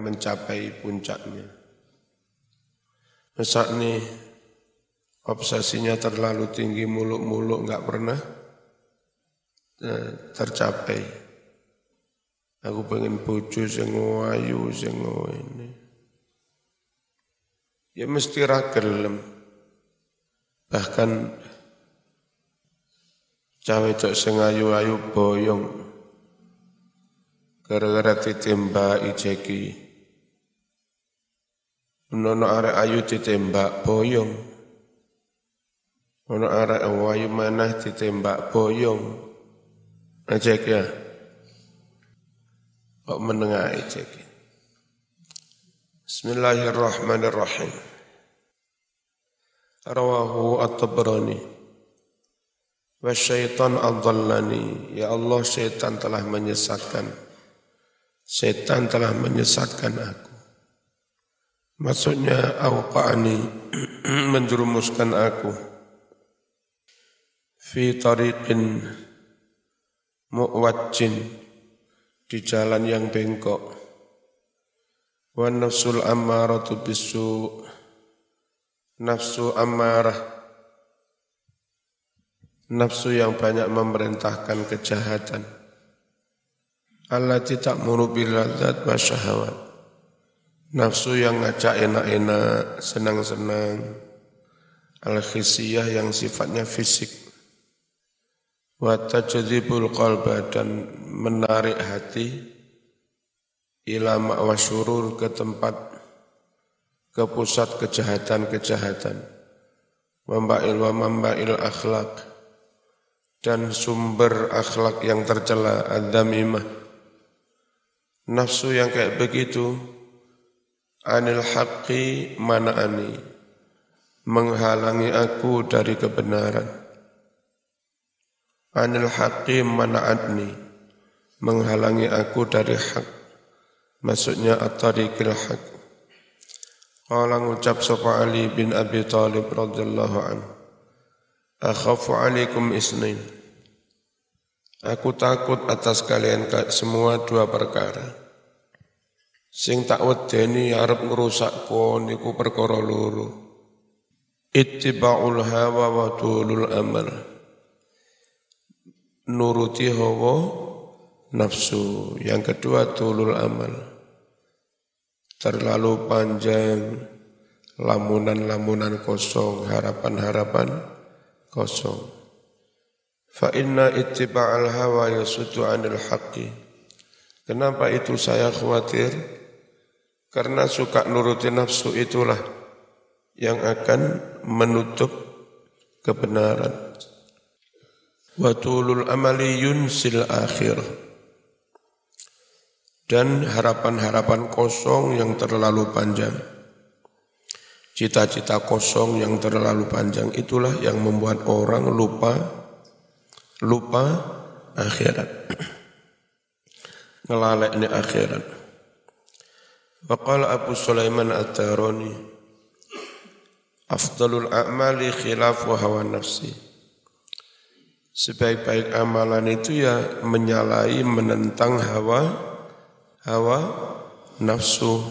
mencapai puncaknya. Masa nih obsesinya terlalu tinggi muluk-muluk nggak pernah eh, tercapai. Aku pengen bojo sing ayu sing ini. Ya mesti ra Bahkan cawe cok sing ayu-ayu boyong gara-gara ditembak ijeki. Nono arek ayu ditembak boyong. Ono arek ayu manah ditembak boyong. Ajek ya. Kok menengah ajek. Bismillahirrahmanirrahim. Rawahu at-Tabrani. Wa syaitan adallani. Ya Allah syaitan telah menyesatkan. Syaitan telah menyesatkan aku. Maksudnya awqa'ani menjerumuskan aku. Fi tariqin mu'wajjin di jalan yang bengkok. Wa nafsul ammaratu bisu nafsu ammarah nafsu yang banyak memerintahkan kejahatan. Allati ta'muru bil ladzat wa syahawat Nafsu yang ngajak enak-enak, senang-senang. Al-khisiyah yang sifatnya fisik. Wa tajdzibul qalba dan menarik hati ila ma'wa syurur ke tempat ke pusat kejahatan-kejahatan. Memba'il wa memba'il akhlak dan sumber akhlak yang tercela ad-damimah. Nafsu yang kayak begitu anil haqqi mana'ani menghalangi aku dari kebenaran. Anil haqqi mana'atni menghalangi aku dari hak. Maksudnya at-tariqil haq. Qala ngucap sapa Ali bin Abi Thalib radhiyallahu anhu Akhafu alaikum isnin. Aku takut atas kalian semua dua perkara Sing tak wedeni arep ngrusak kon iku perkara loro. Ittiba'ul hawa wa tulul amal. Nuruti hawa nafsu. Yang kedua tulul amal. Terlalu panjang lamunan-lamunan kosong, harapan-harapan kosong. Fa inna ittiba'al hawa yasutu 'anil haqqi. Kenapa itu saya khawatir? Karena suka nuruti nafsu itulah yang akan menutup kebenaran. Watulul amali yunsil akhir. Dan harapan-harapan kosong yang terlalu panjang. Cita-cita kosong yang terlalu panjang itulah yang membuat orang lupa lupa akhirat. Ngelaleknya akhirat. Waqala Abu Sulaiman At-Tarani Afdalul a'mali khilafu hawa nafsi. Sebaik-baik amalan itu ya menyalahi menentang hawa hawa nafsu.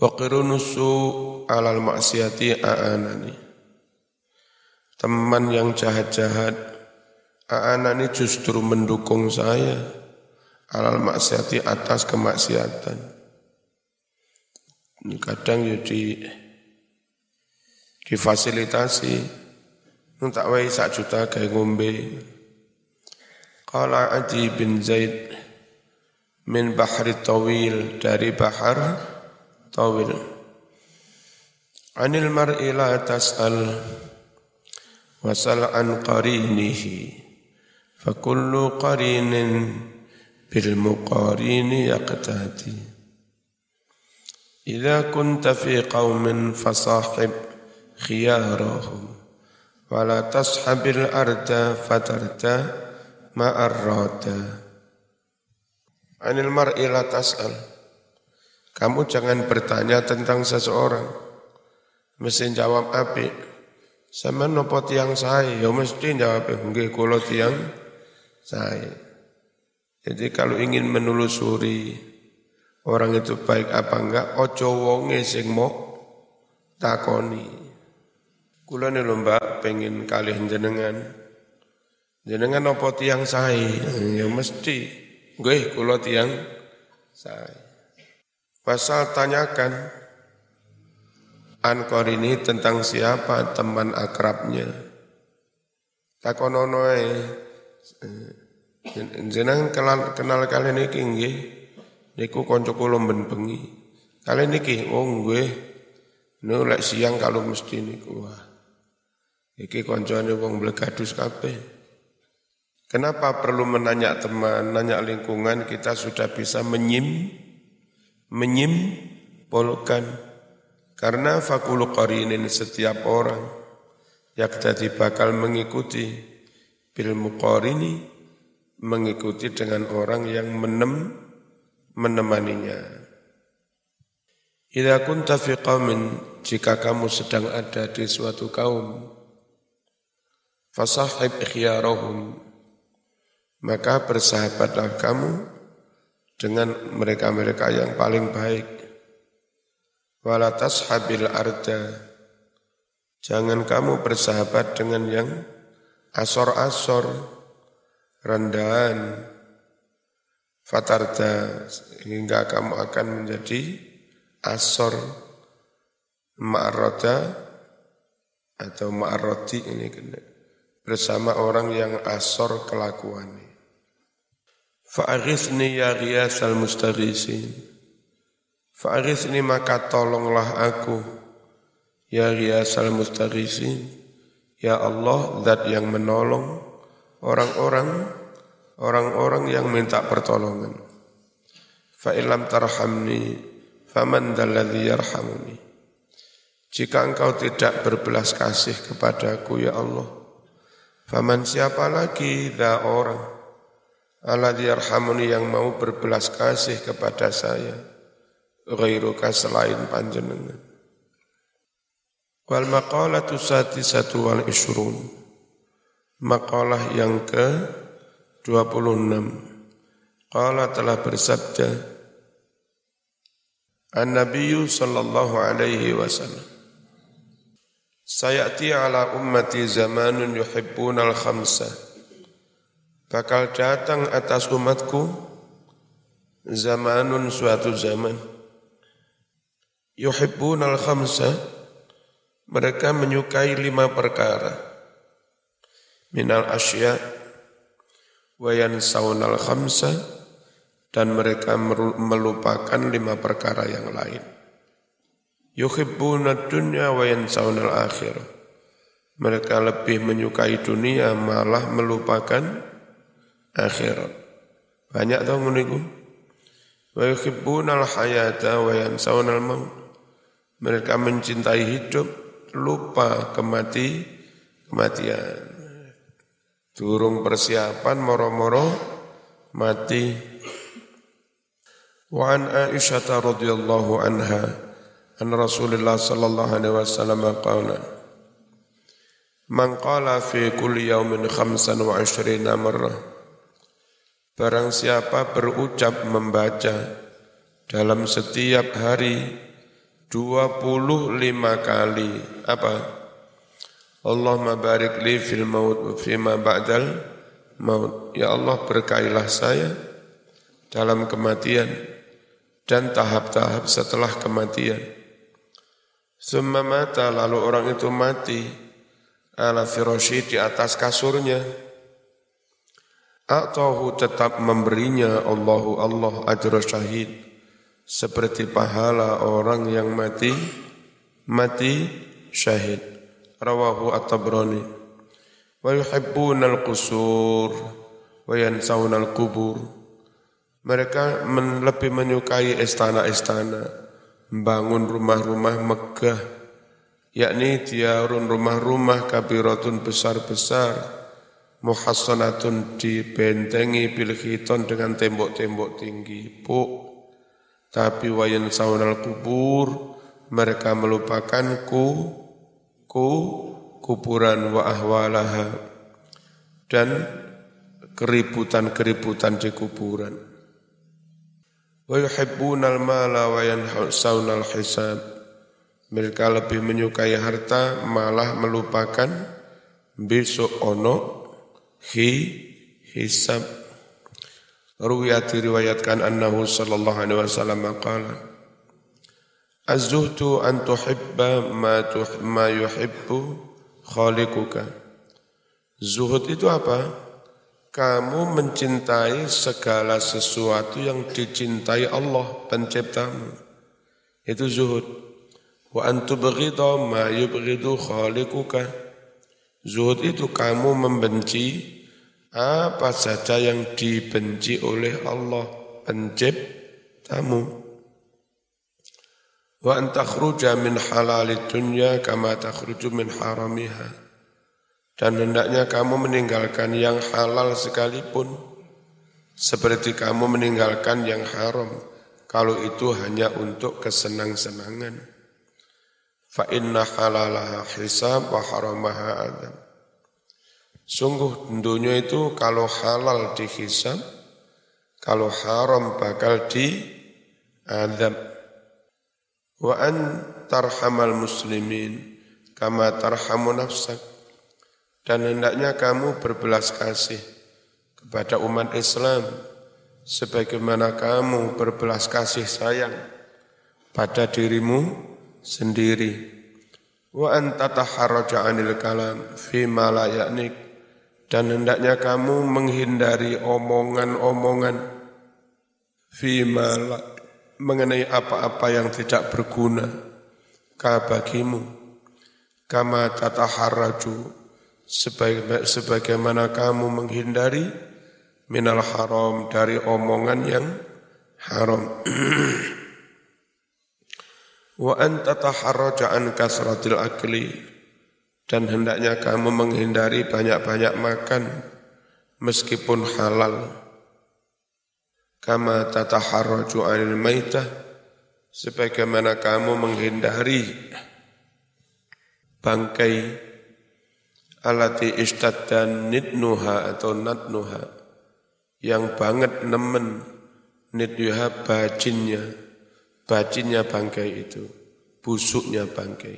Wa qirunusu alal maksiati a'anani. Teman yang jahat-jahat a'anani justru mendukung saya alal maksiati atas kemaksiatan kadang ya di difasilitasi tak wae sak juta kayak ngombe. Qala Adi bin Zaid min bahri tawil dari bahar tawil. Anil mar'i la tas'al wasal an qarinihi fakullu qarinin bil muqarini yaqtadi. Idza kunta fi qaumin fasahib khiyarahum wa la tashabil arda fatarta ma'ar rada Anil mar'i la Kamu jangan bertanya tentang seseorang. Mesin jawab api Sama nopo tiang saya Ya mesti jawab Nggih yang tiang saya Jadi kalau ingin menelusuri orang itu baik apa enggak, ojo wonge sing mo takoni. Kula nih mbak pengen kalian jenengan, jenengan apa tiang sae? Ya mesti, gue kula tiang sae. Pasal tanyakan, Ankor ini tentang siapa teman akrabnya. Takonono jenengan kenal, kenal kalian iki nggih niku kanca kula ben bengi. Kalian niki oh nggih nu lek siang kalau mesti niku wah. Iki kancane wong blegadus kabeh. Kenapa perlu menanya teman, nanya lingkungan, kita sudah bisa menyim, menyim, polukan. Karena fakulu qarinin setiap orang yang tadi bakal mengikuti bil muqarini mengikuti dengan orang yang menem menemaninya. Idza kunta fi qaumin jika kamu sedang ada di suatu kaum fasahib khiyarahum maka bersahabatlah kamu dengan mereka-mereka yang paling baik wala tashabil arda jangan kamu bersahabat dengan yang asor-asor rendahan fatarda hingga kamu akan menjadi asor ma'roda atau ma'rodi ini bersama orang yang asor kelakuannya. Fa'aghithni ya ghiyasal mustaghisin. ini maka tolonglah aku ya riyasal mustaghisin ya Allah zat yang menolong orang-orang orang-orang yang minta pertolongan fa ilam tarhamni faman dalladhi yarhamuni jika engkau tidak berbelas kasih kepadaku ya Allah faman siapa lagi dah orang alladhi yarhamuni yang mau berbelas kasih kepada saya ghairuka selain panjenengan. Wal maqalatu satu wal isrun. Maqalah yang ke 26. Qala telah bersabda An-Nabiyyu sallallahu alaihi wasallam Sayati ala ummati zamanun yuhibbunal khamsa. Bakal datang atas umatku zamanun suatu zaman. Yuhibbun al khamsa mereka menyukai lima perkara. Minal asya wa al khamsa dan mereka melupakan lima perkara yang lain. Yuhibbuna dunya wa al akhirah mereka lebih menyukai dunia malah melupakan akhirat banyak tahu meniku wa yuhibbuna al hayata wa al maut. Mereka mencintai hidup, lupa kemati, kematian. Turung persiapan moro-moro mati. Wa an Aisyah radhiyallahu anha an Rasulullah sallallahu alaihi wasallam qala Man qala fi kulli yawmin khamsan wa ashrina marrah Barang siapa berucap membaca dalam setiap hari 25 kali apa? Allahumma barik li fil maut fima ba'dal maut. Ya Allah berkailah saya dalam kematian dan tahap-tahap setelah kematian. Summa mata lalu orang itu mati ala firoshi di atas kasurnya. Atahu tetap memberinya Allahu Allah ajra syahid seperti pahala orang yang mati mati syahid rawahu at-tabrani. Wa yuhibbuna al-qusur wa yansawna al-qubur mereka men, lebih menyukai istana-istana bangun rumah-rumah megah. Yakni tiarun rumah-rumah kabiratun besar-besar muhassanatun dibentengi bil dengan tembok-tembok tinggi bu tapi wayan saunal kubur mereka melupakan ku ku kuburan wa ahwalaha dan keributan-keributan di kuburan. Wa yuhibbunal mala wa yanhaunal hisab. Mereka lebih menyukai harta malah melupakan besok ono hi hisab. Ruwiyat diriwayatkan annahu sallallahu alaihi wasallam qala Az-zuhdu an tuhibba ma, tuh, ma yuhibbu. Zuhud itu apa? kamu mencintai segala sesuatu yang dicintai Allah penciptamu. Itu zuhud. Wa antu begitu ma yubghidu khaliquka. Zuhud itu kamu membenci apa saja yang dibenci oleh Allah penciptamu. Wa antakhruja min halalid dunya kama takhruju min haramiha dan hendaknya kamu meninggalkan yang halal sekalipun seperti kamu meninggalkan yang haram kalau itu hanya untuk kesenang-senangan. Fa inna halalaha hisab wa haramaha adam. Sungguh tentunya itu kalau halal dihisab, kalau haram bakal di adab. Wa an tarhamal muslimin kama tarhamu nafsak. Dan hendaknya kamu berbelas kasih kepada umat Islam sebagaimana kamu berbelas kasih sayang pada dirimu sendiri. Wa anta taharraja 'anil kalam fi ma la dan hendaknya kamu menghindari omongan-omongan fi ma mengenai apa-apa yang tidak berguna ka bagimu kama tataharraju sebagaimana kamu menghindari minal haram dari omongan yang haram. Wa anta taharraja an kasratil akli dan hendaknya kamu menghindari banyak-banyak makan meskipun halal. Kama tataharraju anil maitah sebagaimana kamu menghindari bangkai alati dan nitnuha atau natnuha yang banget nemen nitnuha bajinnya bajinnya bangkai itu busuknya bangkai.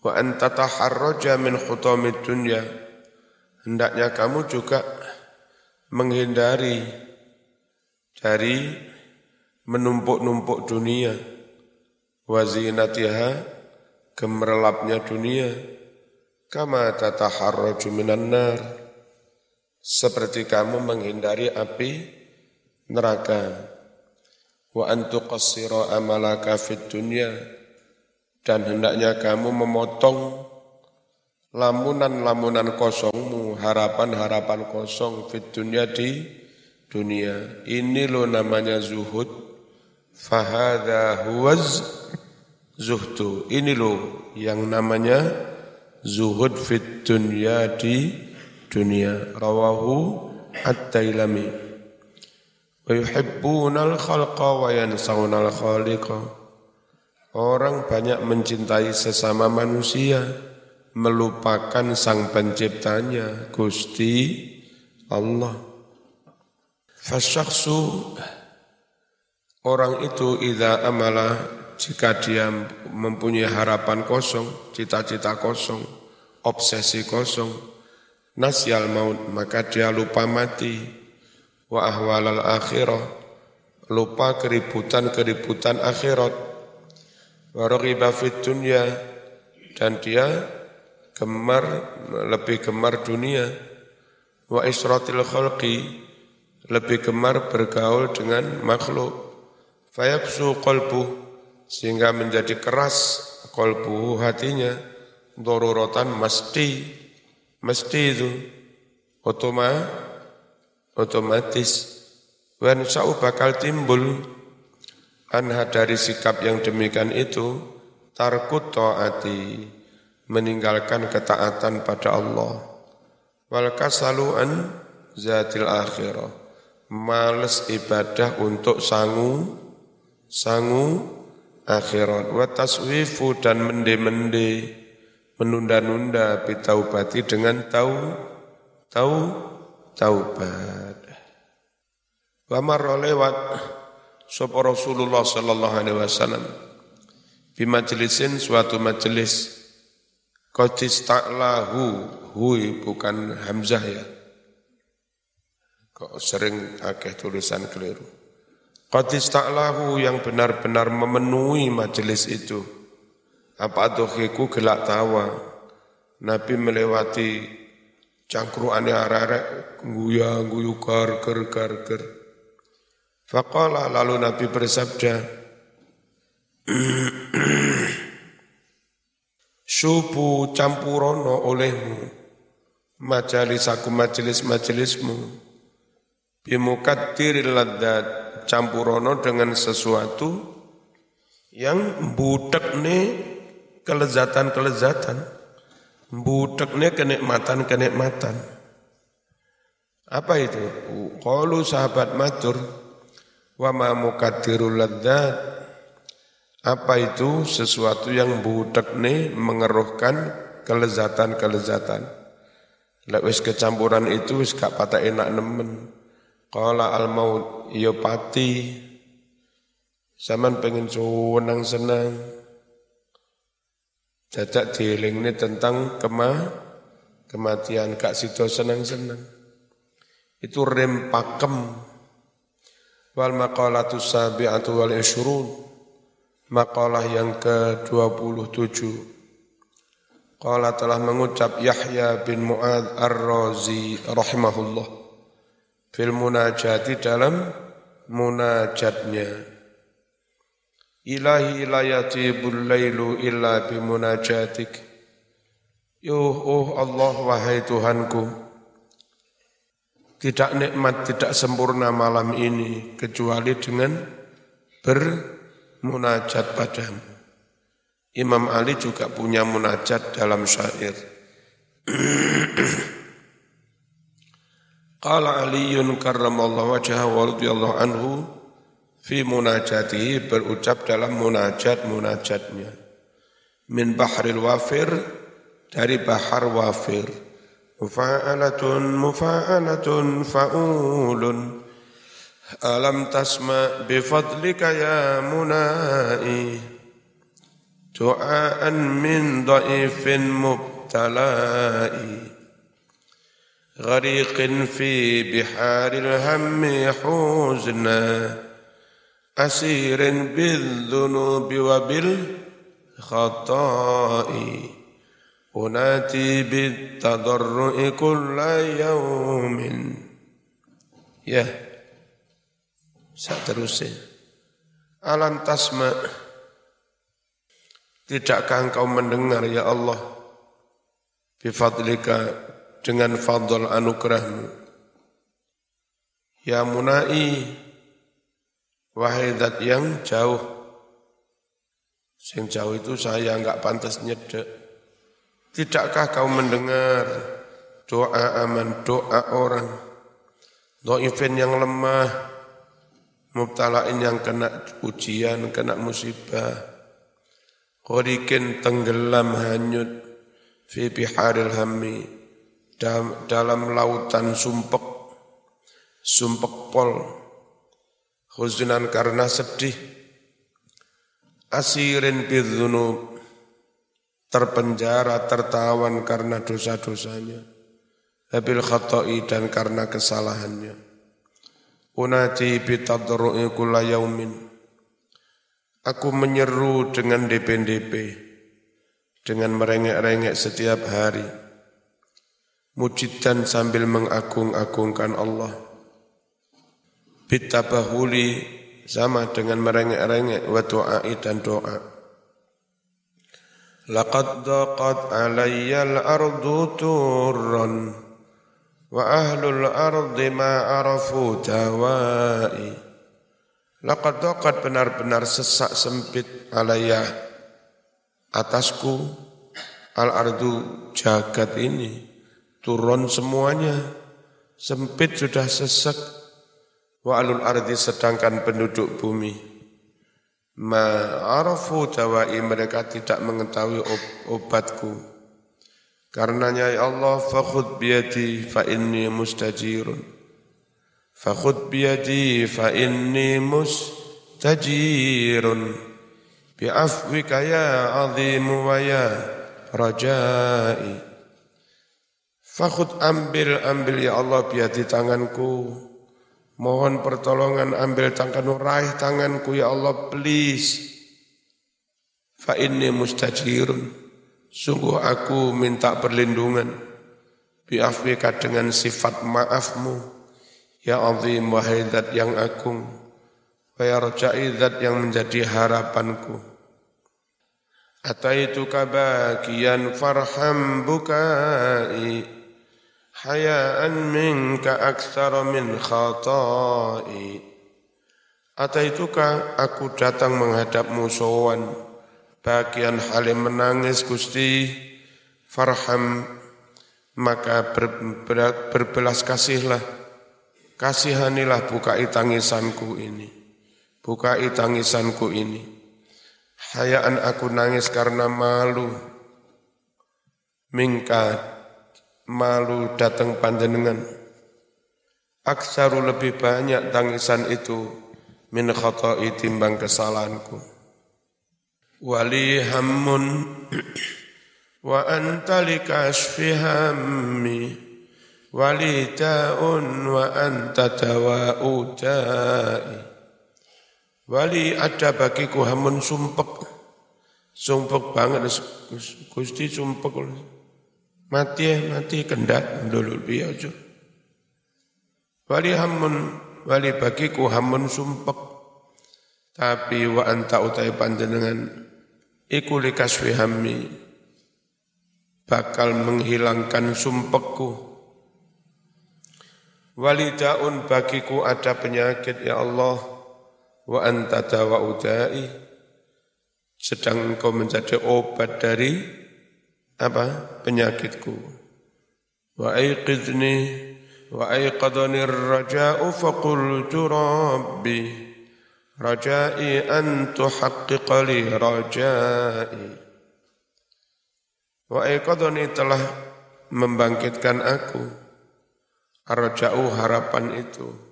Wa anta taharraja min khutamid dunya hendaknya kamu juga menghindari dari menumpuk-numpuk dunia wazinatiha gemerlapnya dunia Kama tataharraju minan nar. Seperti kamu menghindari api neraka. Wa antu qassira amalaka fid dunya. Dan hendaknya kamu memotong lamunan-lamunan kosongmu, harapan-harapan kosong fit dunia di dunia. Ini lo namanya zuhud. Fahadha huwaz zuhdu. Ini lo yang namanya zuhud fit dunya di dunia rawahu at-tailami wa al-khalqa wa yansawna al-khaliqa orang banyak mencintai sesama manusia melupakan sang penciptanya Gusti Allah fasyakhsu orang itu idza amala jika dia mempunyai harapan kosong, cita-cita kosong, obsesi kosong, nasyal maut, maka dia lupa mati. Wa ahwalal akhirah, lupa keributan-keributan akhirat. Wa raghiba fit dunya, dan dia gemar, lebih gemar dunia. Wa isratil khalqi, lebih gemar bergaul dengan makhluk. Fayabsu qalbuh, sehingga menjadi keras kolbu hatinya. Dororotan mesti mesti itu otoma, otomatis. Wan sa'u bakal timbul anha dari sikap yang demikian itu tarkut taati meninggalkan ketaatan pada Allah. Wal kasaluan zatil akhirah males ibadah untuk sangu sangu akhirat. Wa taswifu dan mende-mende menunda-nunda bitaubati dengan tahu tahu taubat. Wa marra lewat sapa Rasulullah sallallahu alaihi wasallam di majelisin suatu majelis Qadis ta'lahu hui bukan hamzah ya. Kok sering akeh tulisan keliru. Qadis ta'lahu yang benar-benar memenuhi majelis itu. Apa adokhiku gelak tawa. Nabi melewati cangkruannya arek guya guyu gar ger gar. Faqala lalu Nabi bersabda Subu campurono olehmu majalis aku majelis-majelismu bimukaddiril ladat campurono dengan sesuatu yang budekne kelezatan-kelezatan budekne kenikmatan-kenikmatan apa itu? Qalu sahabat matur wa ma mukaddirul apa itu sesuatu yang budak nih mengeruhkan kelezatan-kelezatan. Lek wis kecampuran itu wis gak patah enak nemen. Qala al maut ya pati. Zaman pengen senang-senang. Dieling ini tentang kema, kematian kak sido senang-senang. Itu rem pakem. Wal maqalatu sabi'atu wal isyrun Makalah yang ke-27 Qala telah mengucap Yahya bin Mu'ad Ar-Razi rahimahullah fil munajati dalam munajatnya Ilahi la yatibul lailu illa bimunajatik Yuh oh Allah wahai Tuhanku Tidak nikmat, tidak sempurna malam ini Kecuali dengan ber munajat padamu. Imam Ali juga punya munajat dalam syair. Qala Aliyun karramallahu wajhahu wa radhiyallahu anhu fi munajatihi berucap dalam munajat-munajatnya. Min bahril wafir dari bahar wafir. Mufa'alatun mufa'alatun fa'ulun. Alam tasma bifadlika ya munai. Du'aan min da'ifin mubtalai. غريق في بحار الهم حزنا أسير بالذنوب وبالخطاء أناتي بالتضرع كل يوم yeah. Seterusnya. Alam tasma. Tidakkah engkau mendengar ya Allah. Bifadlika dengan fadl anugerahmu. Ya munai. Wahai dat yang jauh. Sing jauh itu saya enggak pantas nyedek. Tidakkah kau mendengar doa aman, doa orang. Doifin yang lemah, mubtalain yang kena ujian, kena musibah, qorikin tenggelam hanyut fi biharil hammi dalam lautan sumpek sumpek pol. Khuzunan karena sedih. Asirin bidzunub. Terpenjara tertawan karena dosa-dosanya. Habil khata'i dan karena kesalahannya. Unati bitadru'i kulla yaumin. Aku menyeru dengan DP-DP, dengan merengek-rengek setiap hari. Mujidan sambil mengagung-agungkan Allah. Bitabahuli sama dengan merengek-rengek wa doai dan doa. Laqad daqat alayya al-ardu turran wa ahlul ardi ma arafu tawai laqad daqat benar-benar sesak sempit alayah atasku al ardu jagat ini turun semuanya. Sempit sudah sesak wa alul ardi sedangkan penduduk bumi. Ma arafu tawai mereka tidak mengetahui ob obatku. Karenanya ya Allah fakhud biyadi fa inni mustajirun. Fakhud biyadi fa inni mustajirun. Bi'afwika ya azimu wa ya rajai Fakhud ambil, ambil ya Allah biadi tanganku. Mohon pertolongan ambil tanganku, raih tanganku ya Allah please. Fa inni mustajirun. Sungguh aku minta perlindungan. Bi'afwika dengan sifat maafmu. Ya azim wahai yang agung. Wa ya rajai yang menjadi harapanku. Ataituka bakian farham bukai hayaan minka aktsara min khatai. Ataituka aku datang menghadapmu sowan bagian halim menangis Gusti. Farham maka ber, ber, berbelas kasihlah. Kasihanilah bukai tangisanku ini bukai tangisanku ini. Hayaan aku nangis karena malu. Mingka malu datang panjenengan. Aksaru lebih banyak tangisan itu min khata'i timbang kesalahanku. Wali hammun wa anta likashfi hammi wali ta'un wa anta dawa'u da'i Wali ada bagiku hamun sumpek. Sumpek banget. Gusti sumpek. Mati ya, mati kendat. Dulu biar aja. Wali hamun, wali bagiku hamun sumpek. Tapi wa anta utai panjenengan. Iku likaswi hammi. Bakal menghilangkan sumpekku. Walidaun bagiku ada penyakit ya Allah wa anta dawa'u da'i sedang engkau menjadi obat dari apa? Penyakitku. Wa aiqidni wa aiqadani raja'u faqultu rabbi raja'i an tuhaqqiqa li raja'i. Wa aiqadani telah membangkitkan aku. Arja'u harapan itu.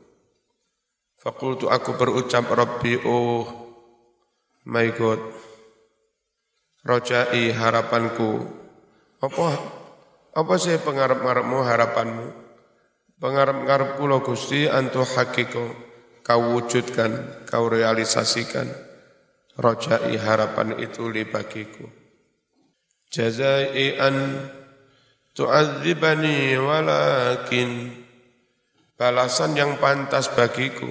Fakultu aku berucap Rabbi oh my God Rojai harapanku Apa apa sih pengarap-ngarapmu harapanmu Pengarap-ngarapku lo Gusti antu hakiko Kau wujudkan, kau realisasikan Rojai harapan itu li bagiku Jazai an tu'adzibani walakin balasan yang pantas bagiku.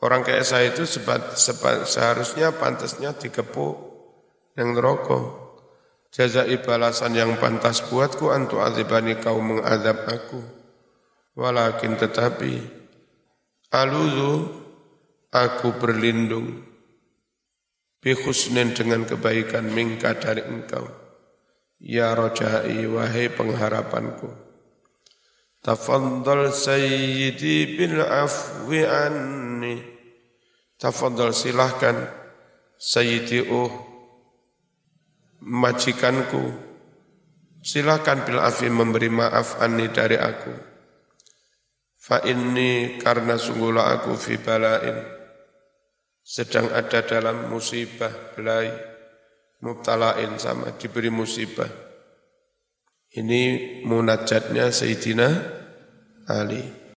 Orang kayak saya itu sebat, sebat, seharusnya pantasnya dikepuk yang rokok. Jazai balasan yang pantas buatku antu azibani kau mengadab aku. Walakin tetapi aluzu aku berlindung bihusnin dengan kebaikan mingka dari engkau. Ya rojai wahai pengharapanku. Tafadhal sayyidi bil afwi anni. Tafadhal silahkan sayyidi oh majikanku. Silahkan bil afwi memberi maaf anni dari aku. Fa inni karena sungguhlah aku fi balain. Sedang ada dalam musibah, belai, mubtalain sama diberi musibah ini munajatnya Sayyidina Ali.